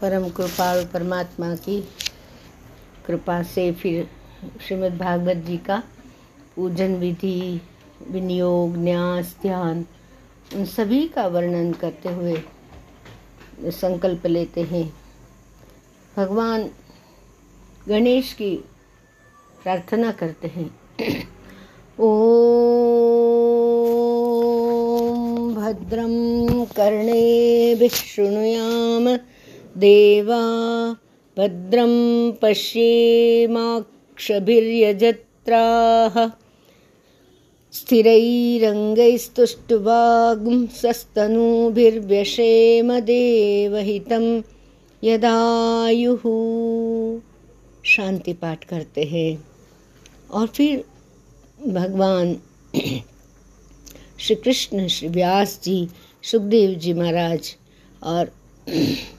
परम कृपाणु परमात्मा की कृपा से फिर श्रीमद् भागवत जी का पूजन विधि, विनियोग, न्यास, ध्यान, उन सभी का वर्णन करते हुए संकल्प लेते हैं। भगवान गणेश की प्रार्थना करते हैं। ओ भद्रं कर्णे शृणुयाम देवा भद्रं पश्येमाक्षभिर्यजत्राः। देवहितं यदायुः। शांति पाठ करते हैं। और फिर भगवान श्री कृष्ण श्री व्यास जी, सुखदेव जी महाराज और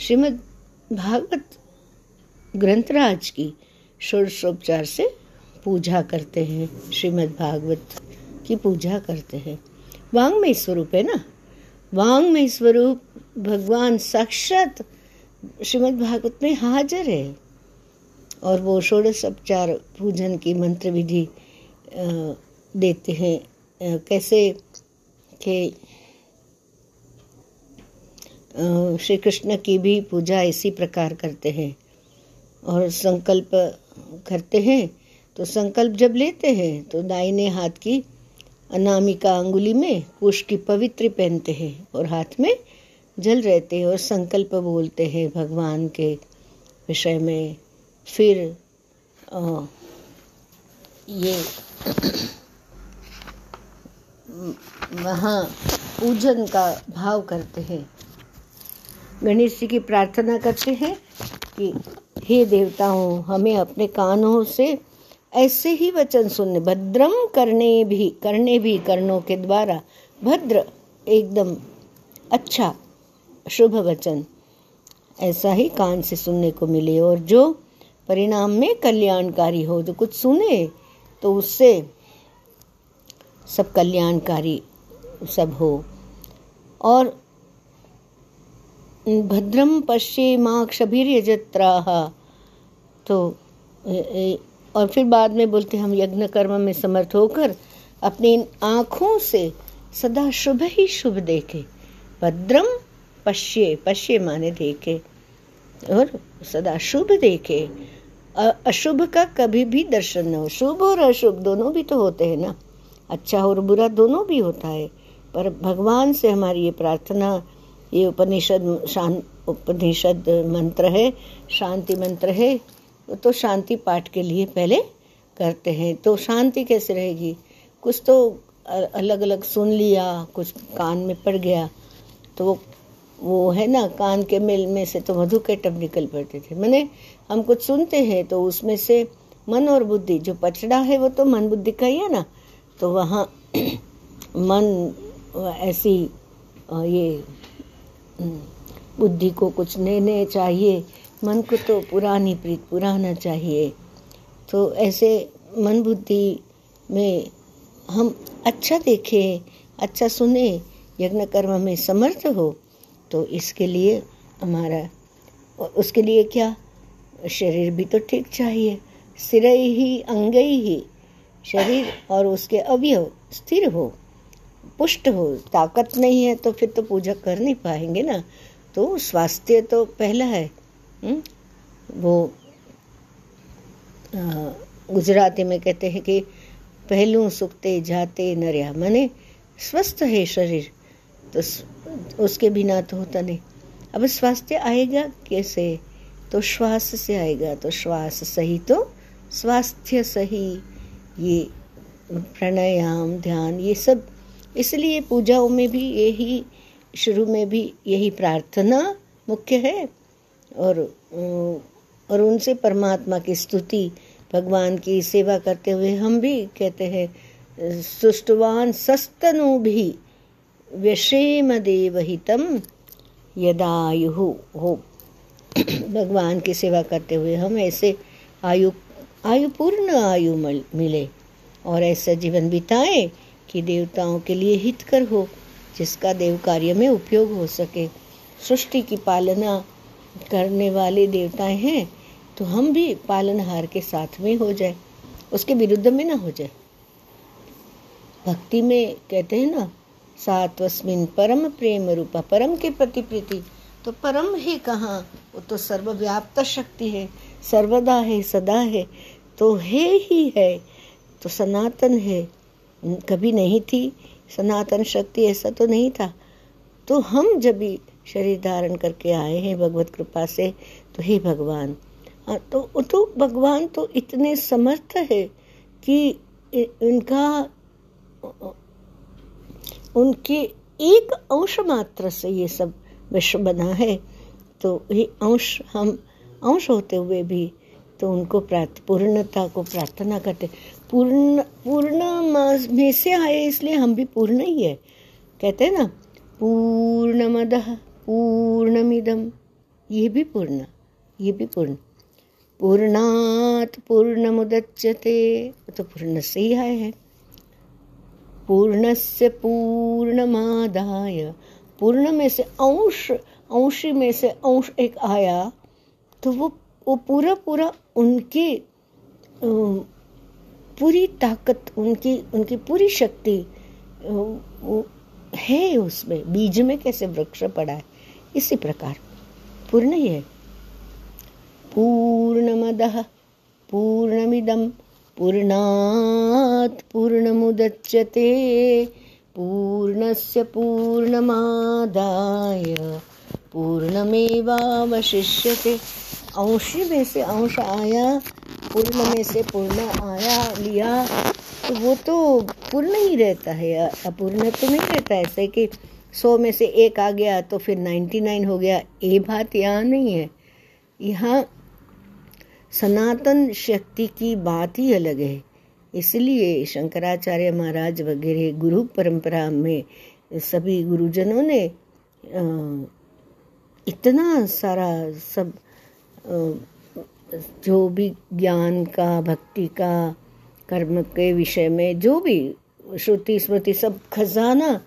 श्रीमद् भागवत ग्रंथराज की षोडशोपचार से पूजा करते हैं। श्रीमद् भागवत की पूजा करते हैं। वांगमय स्वरूप है ना? वांगमय स्वरूप, भगवान साक्षात श्रीमद् भागवत में हाजिर है। और वो षोडशोपचार पूजन की मंत्र विधि देते हैं। कैसे कि श्री कृष्ण की भी पूजा इसी प्रकार करते हैं और संकल्प करते हैं तो संकल्प जब लेते हैं तो दाहिने हाथ की अनामिका अंगुली में कुश की पवित्र पहनते हैं और हाथ में जल रहते हैं और संकल्प बोलते हैं भगवान के विषय में। फिर आ, ये वहाँ पूजन का भाव करते हैं। गणेश जी की प्रार्थना करते हैं कि हे देवताओं, हमें अपने कानों से ऐसे ही वचन सुनने, भद्रम करने भी करने भी कर्णों के द्वारा भद्र, एकदम अच्छा शुभ वचन ऐसा ही कान से सुनने को मिले। और जो परिणाम में कल्याणकारी हो, जो कुछ सुने तो उससे सब कल्याणकारी सब हो। और भद्रम पश्चिमाक्षभीर जत्रा तो और फिर बाद में बोलते हम यज्ञ कर्म में समर्थ होकर अपनी आँखों से सदा शुभ ही शुभ देखे। भद्रम पश्ये पश्ये माने देखे, और सदा शुभ देखे। अशुभ का कभी भी दर्शन न हो। शुभ और अशुभ दोनों भी तो होते हैं ना। अच्छा और बुरा दोनों भी होता है। पर भगवान से हमारी ये प्रार्थना ये उपनिषद शांत उपनिषद मंत्र है, शांति मंत्र है तो शांति पाठ के लिए पहले करते हैं। तो शांति कैसे रहेगी? कुछ तो अलग अलग सुन लिया, कुछ कान में पड़ गया तो वो वो है ना, कान के मेल में से तो मधु के टब निकल पड़ते थे। मैंने, हम कुछ सुनते हैं तो उसमें से मन और बुद्धि, जो पचड़ा है वो तो मन बुद्धि का ही है ना तो वहाँ मन ऐसी ये बुद्धि को कुछ नए नए चाहिए, मन को तो पुरानी प्रीत पुराना चाहिए। तो ऐसे मन बुद्धि में हम अच्छा देखें अच्छा सुने, यज्ञ कर्म में समर्थ हो तो इसके लिए हमारा, उसके लिए क्या? शरीर भी तो ठीक चाहिए सिर ही अंग ही, शरीर और उसके अवयव स्थिर हो। पुष्ट हो, ताकत नहीं है तो फिर तो पूजा कर नहीं पाएँगे ना। तो स्वास्थ्य तो पहला है हुँ? वो गुजराती में कहते हैं कि पहलू सुखते जाते नरिया, मने स्वस्थ है शरीर तो उसके बिना तो होता नहीं। अब स्वास्थ्य आएगा कैसे? तो श्वास से आएगा तो श्वास सही तो स्वास्थ्य सही, ये प्राणायाम, ध्यान, ये सब इसलिए पूजाओं में भी यही, शुरू में भी यही प्रार्थना मुख्य है। और और उनसे परमात्मा की स्तुति, भगवान की सेवा करते हुए हम भी कहते हैं, सुष्टवान सस्तनु भी, व्यशेम देवहितम यदायु। हो, भगवान की सेवा करते हुए हम ऐसे आयु आयु, पूर्ण आयु मिले और ऐसा जीवन बिताएँ। कि देवताओं के लिए हितकर हो, जिसका देव कार्य में उपयोग हो सके। सृष्टि की पालना करने वाले देवताएँ हैं तो हम भी पालनहार के साथ में हो जाए। उसके विरुद्ध में ना हो जाए। भक्ति में कहते हैं ना, सात्वस्मिन परम प्रेम रूपा, परम के प्रति प्रीति। तो परम ही कहाँ? वो तो सर्वव्याप्त शक्ति है, सर्वदा है, सदा है तो है ही है तो सनातन है कभी नहीं थी, सनातन शक्ति ऐसा तो नहीं था। तो हम जब भी शरीर धारण करके आए हैं भगवत कृपा से तो हे भगवान तो तो भगवान तो इतने समर्थ है कि इनका, उनके एक अंश मात्र से ये सब विश्व बना है। तो ये अंश, हम अंश होते हुए भी तो उनको पूर्णता को प्रार्थना करते। पूर्ण पूर्ण में से आए, इसलिए हम भी पूर्ण ही है। कहते हैं ना, पूर्णमद पूर्णमिदम। ये भी पूर्ण, ये भी पूर्ण। पूर्णात पूर्णमुदच्यते तो पूर्ण से ही आए हैं। पूर्णस्य पूर्णमादाय। पूर्ण में से अंश, अंशी में से अंश एक आया तो वो वो पूरा पूरा उनकी पूरी ताकत, उनकी उनकी पूरी शक्ति है उसमें। बीज में कैसे वृक्ष पड़ा है? इसी प्रकार। पूर्ण ही है। पूर्णमद पूर्णमिदम पूर्णात् पूर्णमुदच्यते। पूर्णस्य पूर्णमादाय, पूर्णमेवावशिष्यते। अंशी में से अंश आया पूर्ण में से पूर्ण आया, लिया तो वो तो पूर्ण ही रहता है, अपूर्ण तो नहीं रहता ऐसे कि सौ में से एक आ गया तो फिर नाइन्टी नाइन हो गया। ये बात यहाँ नहीं है। यहाँ सनातन शक्ति की बात ही अलग है। इसलिए शंकराचार्य महाराज वगैरह गुरु परंपरा में सभी गुरुजनों ने इतना सारा सब जो भी ज्ञान का, भक्ति का, कर्म के विषय में जो भी श्रुति, स्मृति सब खजाना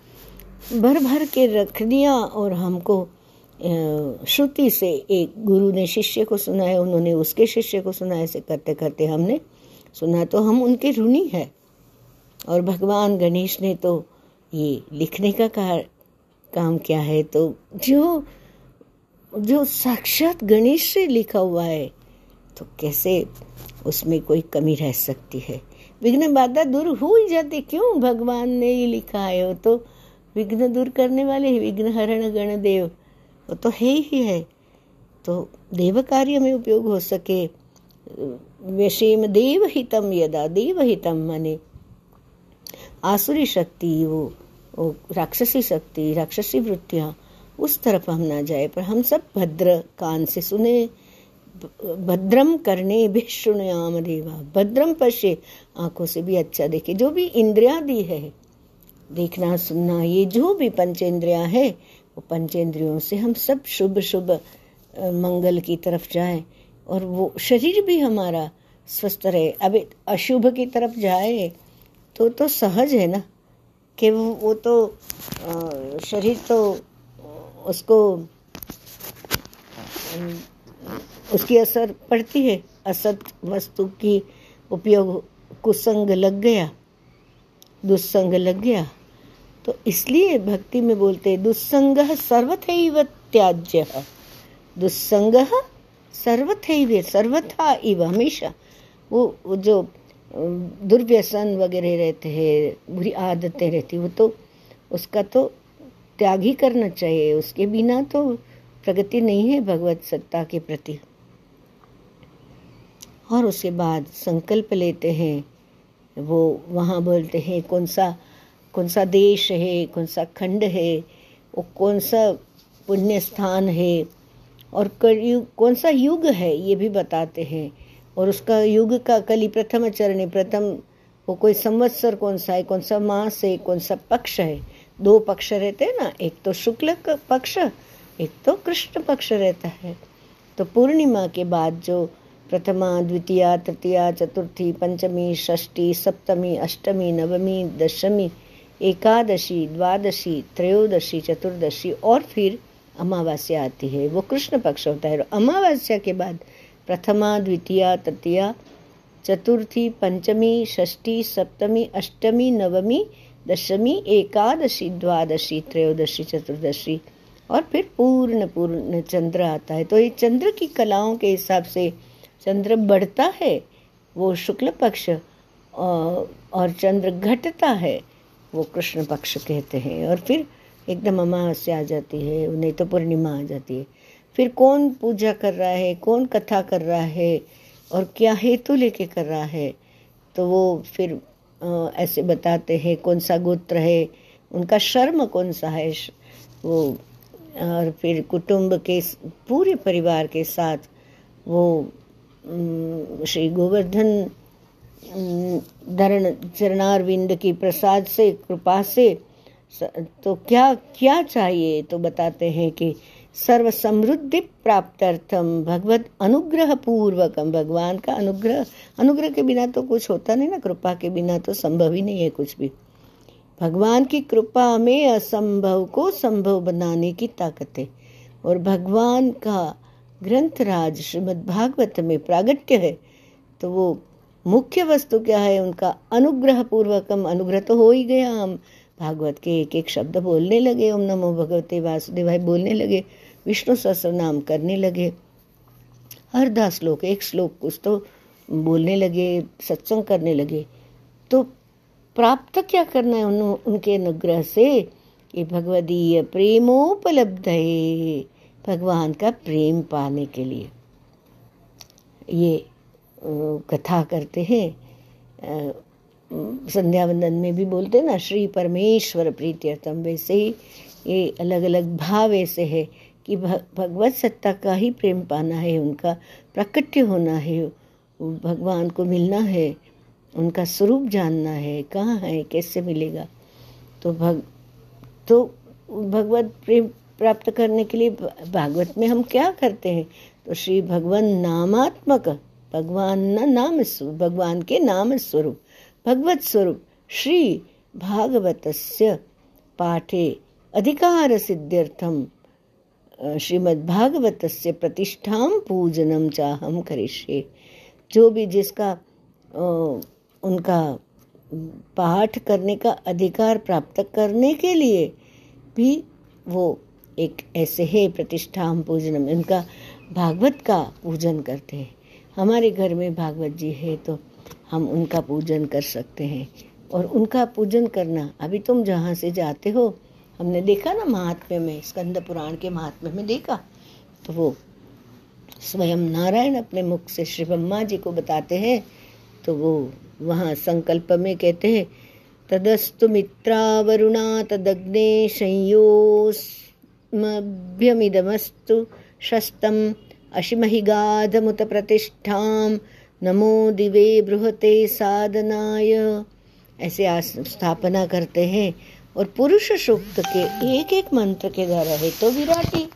भर भर के रख दिया और हमको श्रुति से एक गुरु ने शिष्य को सुनाया, उन्होंने उसके शिष्य को सुनाया, ऐसे करते करते हमने सुना तो हम उनके ऋणी है। और भगवान गणेश ने तो ये लिखने का काम क्या है? तो जो जो साक्षात गणेश से लिखा हुआ है तो कैसे उसमें कोई कमी रह सकती है? विघ्न बाधा दूर हो ही जाती क्यों भगवान ने ये लिखा है? वो तो विघ्न दूर करने वाले विघ्न हरण गण देव। वो तो है ही है। तो देव कार्य में उपयोग हो सके। विषेम देवहितम यदा देवहितम माने। आसुरी शक्ति वो, वो राक्षसी शक्ति राक्षसी वृत्तियाँ उस तरफ़ हम ना जाए पर हम सब भद्र कान से सुने भद्रम करने भी शुणयाम देवा। भद्रम पश्य आँखों से भी अच्छा देखे। जो भी इंद्रिया दी है, देखना, सुनना, ये जो भी पंचेंद्रिया है, वो पंचेंद्रियों से हम सब शुभ शुभ मंगल की तरफ़ जाए और वो शरीर भी हमारा स्वस्थ रहे। अब अशुभ की तरफ़ जाए तो तो सहज है ना? कि वो वो तो शरीर तो उसको उसकी असर पड़ती है। असत वस्तु की उपयोग कुसंग लग गया दुस्संग लग गया। तो इसलिए भक्ति में बोलते दुस्संग सर्वथैव त्याज्य। दुस्संग सर्वथैव सर्वथा इव हमेशा। वो, वो जो दुर्व्यसन वगैरह रहते हैं बुरी आदतें रहती वो तो उसका तो त्याग ही करना चाहिए। उसके बिना तो प्रगति नहीं है भगवत सत्ता के प्रति। और उसके बाद संकल्प लेते हैं। वो वहाँ बोलते हैं, कौन सा कौन सा देश है, कौन सा खंड है वो कौन सा पुण्य स्थान है, और कौन सा युग है, ये भी बताते हैं। और उसका युग का कली प्रथम चरण है, प्रथम वो कोई संवत्सर कौन सा है, कौन सा मास है, कौन सा पक्ष है। दो पक्ष रहते हैं ना, एक तो शुक्ल पक्ष, एक तो कृष्ण पक्ष रहता है। तो पूर्णिमा के बाद जो प्रथमा, द्वितीया, तृतीया, चतुर्थी, पंचमी, षष्ठी, सप्तमी, अष्टमी, नवमी, दशमी, एकादशी, द्वादशी, त्रयोदशी, चतुर्दशी और फिर अमावस्या आती है। वो कृष्ण पक्ष होता है अमावस्या के बाद प्रथमा, द्वितीया, तृतीया, चतुर्थी, पंचमी, षष्ठी, सप्तमी, अष्टमी, नवमी, दशमी, एकादशी, द्वादशी, त्रयोदशी, चतुर्दशी और फिर पूर्ण पूर्ण चंद्र आता है। तो ये चंद्र की कलाओं के हिसाब से चंद्र बढ़ता है, वो शुक्ल पक्ष और चंद्र घटता है, वो कृष्ण पक्ष कहते हैं। और फिर एकदम अमावस्या आ जाती है नहीं तो पूर्णिमा आ जाती है। फिर कौन पूजा कर रहा है, कौन कथा कर रहा है, और क्या हेतु लेके कर रहा है तो वो फिर ऐसे बताते हैं, कौन सा गोत्र है, उनका शर्म कौन सा है, वो, और फिर कुटुंब के पूरे परिवार के साथ वो श्री गोवर्धन धरण चरणारविंद की प्रसाद से, कृपा से तो क्या क्या चाहिए? तो बताते हैं कि सर्व समृद्धि प्राप्त्यर्थम भगवत अनुग्रह पूर्वकम भगवान का अनुग्रह अनुग्रह के बिना तो कुछ होता नहीं ना, कृपा के बिना तो संभव ही नहीं है कुछ भी। भगवान की कृपा में असंभव को संभव बनाने की ताकत है। और भगवान का ग्रंथराज श्रीमद् भागवत में प्रागट्य है तो वो मुख्य वस्तु क्या है? उनका अनुग्रह पूर्वकम अनुग्रह तो हो ही गया हम। भागवत के एक एक शब्द बोलने लगे ओम नमो भगवते वासुदेवाय बोलने लगे विष्णु सहस्र नाम करने लगे। हर दस श्लोक एक श्लोक कुछ तो बोलने लगे सत्संग करने लगे। तो प्राप्त क्या करना है उन, उनके अनुग्रह से? कि भगवदीय प्रेमोपलब्ध है। भगवान का प्रेम पाने के लिए। ये कथा करते हैं। संध्या वंदन में भी बोलते हैं ना, श्री परमेश्वर प्रीत्यर्थम, वैसे ही ये अलग अलग भाव ऐसे है कि भगवत सत्ता का ही प्रेम पाना है, उनका प्रकट्य होना है, भगवान को मिलना है, उनका स्वरूप जानना है, कहाँ है, कैसे मिलेगा। तो भग तो भगवत प्रेम प्राप्त करने के लिए भागवत में हम क्या करते हैं? तो श्री भगवान नामात्मक, भगवान न नाम स्वरूप भगवान के नाम स्वरूप, भगवत स्वरूप, श्री भागवतस्य पाठे अधिकार सिद्ध्यर्थम श्रीमद्भागवतस्य प्रतिष्ठां पूजनम चाहम करिष्ये। जो भी जिसका उनका पाठ करने का अधिकार प्राप्त करने के लिए भी वो एक ऐसे है प्रतिष्ठा हम पूजन उनका भागवत का पूजन करते हैं। हमारे घर में भागवत जी है तो हम उनका पूजन कर सकते हैं। और उनका पूजन करना, अभी तुम जहाँ से जाते हो, हमने देखा ना महात्म्य में, स्कंद पुराण के महात्म्य में देखा? तो वो स्वयं नारायण अपने मुख से श्री ब्रह्मा जी को बताते हैं तो वो वहाँ संकल्प में कहते हैं, तदस्तु मित्रा वरुणा तदग्ने संयोस्मभ्यमिदमस्तु शस्तम अशिमहिगाधमुत प्रतिष्ठां नमो दिवे बृहते साधनाय। ऐसे स्थापना करते हैं। और पुरुष सूक्त के एक एक मंत्र के द्वारा है तो विराटी।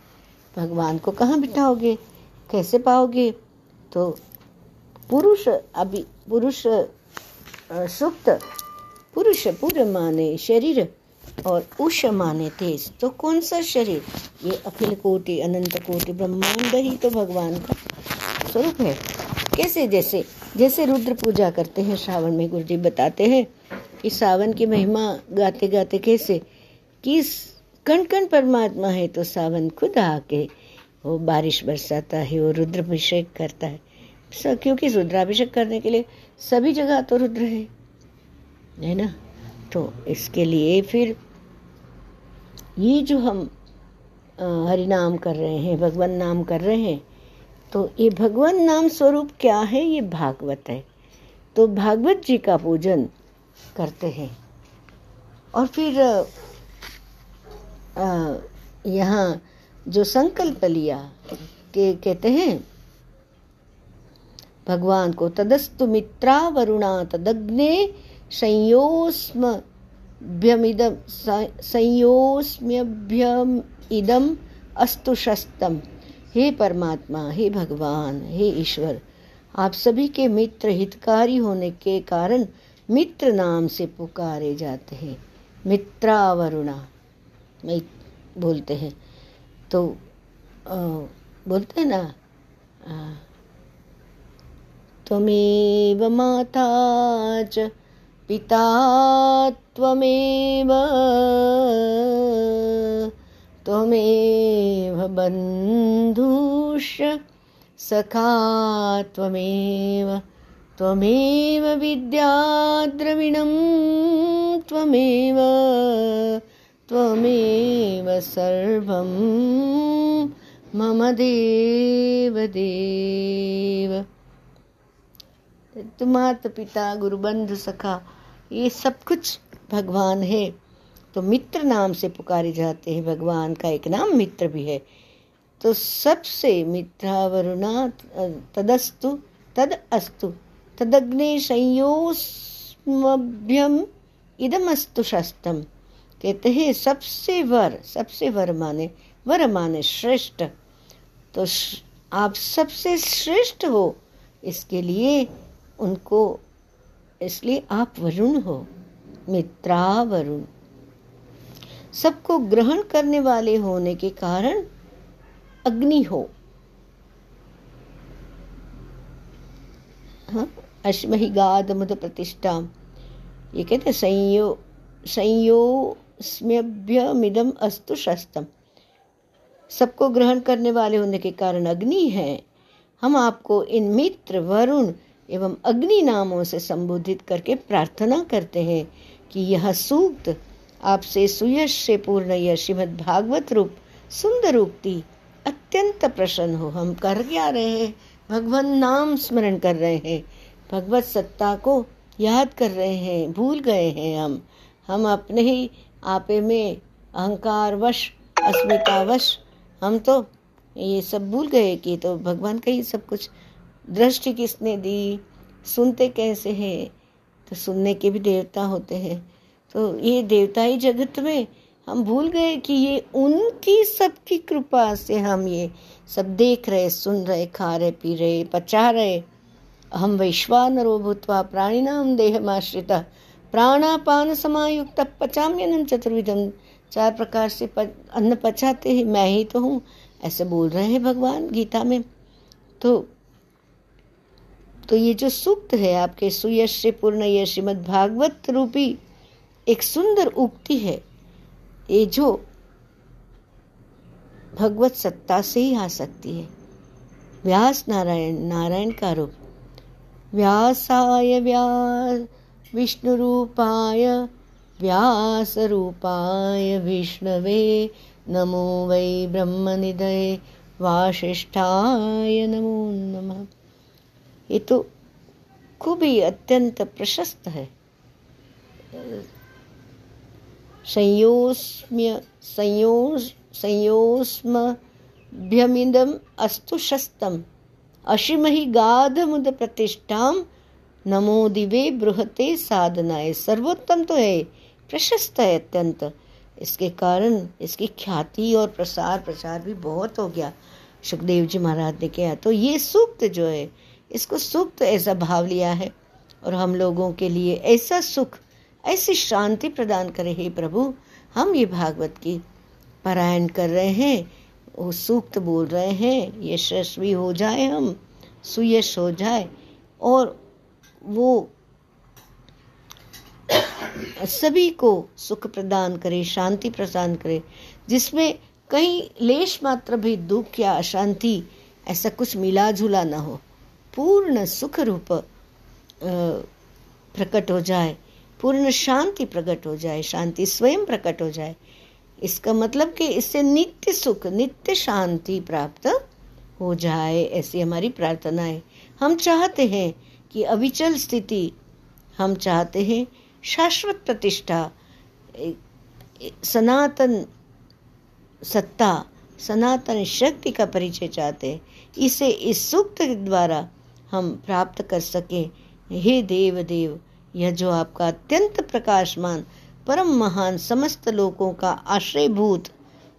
भगवान को कहाँ बिठाओगे? कैसे पाओगे? तो पुरुष अभी, पुरुष सुप्त पुरुष पूर्व माने शरीर। और उष माने तेज। तो कौन सा शरीर? ये अखिल कोटि, अनंत कोटि, ब्रह्मांड ही तो भगवान का स्वरूप है। कैसे जैसे जैसे रुद्र पूजा करते हैं, श्रावण में गुरु जी बताते हैं कि सावन की महिमा गाते गाते कैसे कि कण कण परमात्मा है तो सावन खुद आके वो बारिश बरसाता है, वो रुद्राभिषेक करता है। क्योंकि रुद्राभिषेक करने के लिए सभी जगह तो रुद्र है है ना? तो इसके लिए फिर ये जो हम हरि नाम कर रहे हैं, भगवान नाम कर रहे हैं तो ये भगवान नाम स्वरूप क्या है? ये भागवत है। तो भागवत जी का पूजन करते हैं। और फिर यहाँ जो संकल्प लिया, के कहते हैं, भगवान को तदस्तु मित्रा वरुणा तदग्ने संयोस्म भ्यमिदम संयोस्म्यभ्यम इदम अस्तु शस्तम। हे परमात्मा हे भगवान हे ईश्वर आप सभी के मित्र हितकारी होने के कारण मित्र नाम से पुकारे जाते हैं। मित्रावरुणा बोलते हैं। तो आ, बोलते हैं ना त्वमेव माता पिता त्वमेव त्वमेव बन्धुष सखा त्वमेव त्वमेव विद्याद्रविणं त्वमेव त्वमेव सर्वं मम देव देव माता पिता गुरु बंधु सखा ये सब कुछ भगवान है। तो मित्र नाम से पुकारे जाते हैं। भगवान का एक नाम मित्र भी है। तो सबसे मित्रा वरुणा तदस्तु तद अस्तु तदग्नि संयोस्मभ्यम, इदमस्तु शस्तम कहते हैं, सबसे वर सबसे वर माने वर माने श्रेष्ठ। तो आप सबसे श्रेष्ठ हो, इसके लिए उनको इसलिए आप वरुण हो, मित्रा वरुण। सबको ग्रहण करने वाले होने के कारण अग्नि हो। हाँ गाद मुद प्रतिष्ठा ये कहते संयो संयोस्म्यभ्यमिदम अस्तु शस्तम। सबको ग्रहण करने वाले होने के कारण अग्नि है। हम आपको इन मित्र वरुण एवं अग्नि नामों से संबोधित करके प्रार्थना करते हैं कि यह सूक्त, आपसे सुयश से पूर्ण यह श्रीमद भागवत रूप, सुंदर उक्ति अत्यंत प्रसन्न हो। हम कर क्या रहे हैं? भगवान नाम स्मरण कर रहे हैं। भगवत सत्ता को याद कर रहे हैं। भूल गए हैं हम। हम अपने ही आपे में अहंकार वश अस्मिता वश हम तो ये सब भूल गए कि तो भगवान का ही सब कुछ दृष्टि किसने दी? सुनते कैसे हैं? तो सुनने के भी देवता होते हैं। तो ये देवताई जगत में, हम भूल गए कि ये उनकी सबकी कृपा से हम ये सब देख रहे, सुन रहे, खा रहे, पी रहे, पचा रहे। हम वैश्वानरो भूतवा प्राणिनाम देहमाश्रित। प्राणापान समायुक्त पचाम्यनम चतुर्विधम चार प्रकार से अन्न पचाते हैं, मैं ही तो हूँ, ऐसे बोल रहे हैं भगवान गीता में। तो तो ये जो सूक्त है आपके सुयश से पूर्ण ये श्रीमद भागवत रूपी एक सुंदर उक्ति है, ये जो भगवत सत्ता से ही आ सकती है। व्यास नारायण नारायण का रूप। व्यासाय व्यास विष्णु रूपाय, व्यास रूपाय विष्णवे नमो वै ब्रह्म ब्रह्मनिधये वासिष्ठाय नमो नमः। ये तो खूब ही अत्यंत प्रशस्त है। संयोस्म्य, संयोस संयोस्मभ्यमिदम अस्तु शस्तम। नमो दिवे बृहते साधनाए सर्वोत्तम तो है। प्रशस्त है अत्यंत। इसके कारण इसकी ख्याति और प्रसार, प्रचार भी बहुत हो गया। सुखदेव जी महाराज ने किया तो ये सूक्त जो है इसको सूक्त ऐसा भाव लिया है और हम लोगों के लिए ऐसा सुख, ऐसी शांति प्रदान करे हे प्रभु, हम ये भागवत की पारायण कर रहे हैं, वो सूक्त बोल रहे हैं, यशस्वी हो जाए हम, सुयश हो जाए, और वो सभी को सुख प्रदान करे, शांति प्रदान करे, जिसमें कहीं लेश मात्र भी दुख या अशांति, ऐसा कुछ मिला जुला ना हो। पूर्ण सुख रूप प्रकट हो जाए, पूर्ण शांति प्रकट हो जाए, शांति स्वयं प्रकट हो जाए। इसका मतलब कि इससे नित्य सुख, नित्य शांति प्राप्त हो जाए, ऐसी हमारी प्रार्थना है। हम चाहते हैं कि अविचल स्थिति, हम चाहते हैं शाश्वत प्रतिष्ठा सनातन सत्ता, सनातन शक्ति का परिचय चाहते हैं। इसे इस सूक्त द्वारा हम प्राप्त कर सके। हे देव देव यह जो आपका अत्यंत प्रकाशमान, परम महान समस्त लोकों का आश्रयभूत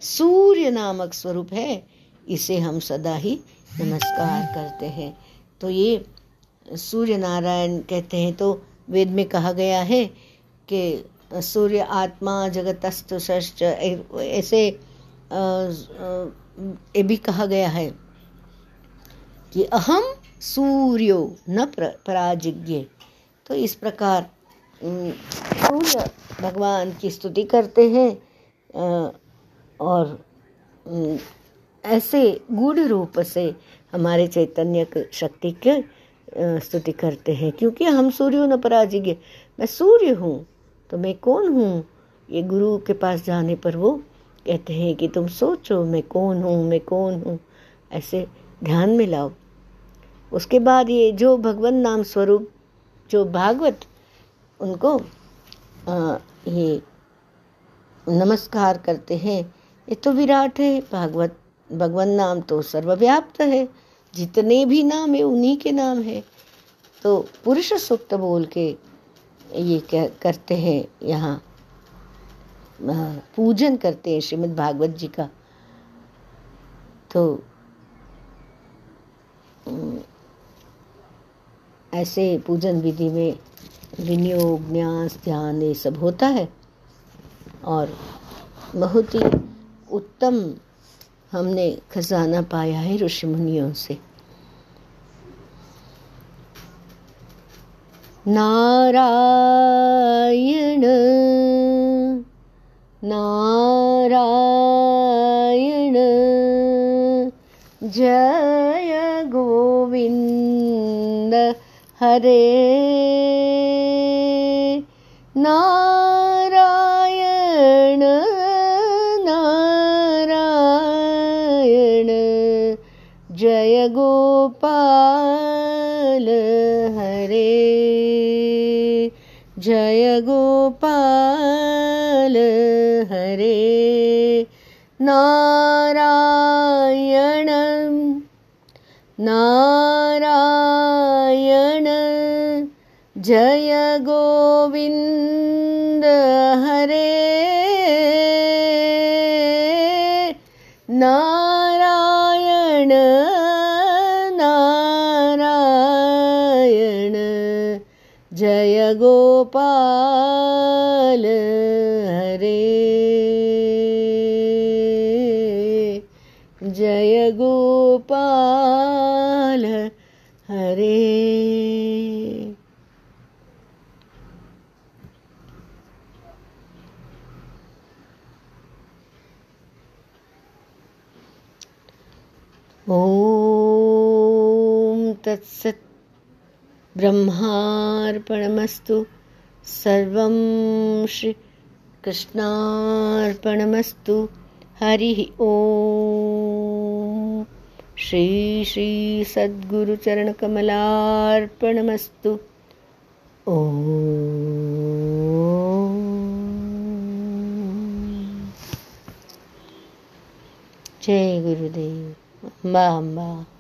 सूर्य नामक स्वरूप है, इसे हम सदा ही नमस्कार करते हैं। तो ये सूर्य नारायण कहते हैं तो वेद में कहा गया है कि सूर्य आत्मा जगतस्तु ऐसे ये भी कहा गया है कि अहम सूर्यो न पराजिज्ञ। तो इस प्रकार सूर्य भगवान की स्तुति करते हैं और ऐसे गूढ़ रूप से हमारे चैतन्य शक्ति के स्तुति करते हैं, क्योंकि हम सूर्य न पराजिज्ञ। मैं सूर्य हूँ तो मैं कौन हूँ? ये गुरु के पास जाने पर वो कहते हैं कि तुम सोचो, मैं कौन हूँ, मैं कौन हूँ? ऐसे ध्यान में लाओ। उसके बाद ये जो भगवान नाम स्वरूप जो भागवत उनको आ, ये नमस्कार करते हैं। ये तो विराट है भागवत भगवान नाम तो सर्वव्याप्त है। जितने भी नाम है उन्हीं के नाम है। तो पुरुष सुक्त बोल के ये क्या करते हैं यहाँ पूजन करते हैं श्रीमद् भागवत जी का। तो ऐसे पूजन विधि में विनियोग, न्यास, ध्यान, ये सब होता है। और बहुत ही उत्तम हमने खजाना पाया है ऋषि मुनियों से। नारायण नारायण, जय गोविन्द हरे नारायण नारायण जय गोपाल हरे जय गोपाल जय गोविन्द हरे। नारायण नारायण जय गोपाल हरे। जय गोपाल हरे। तत्सत् ब्रह्मार्पणमस्तु। सर्वं श्रीकृष्णार्पणमस्तु। हरिः ॐ श्री श्री सद्गुरुचरणकमलार्पणमस्तु। ॐ जय गुरुदेव। अम्बा अम्बा।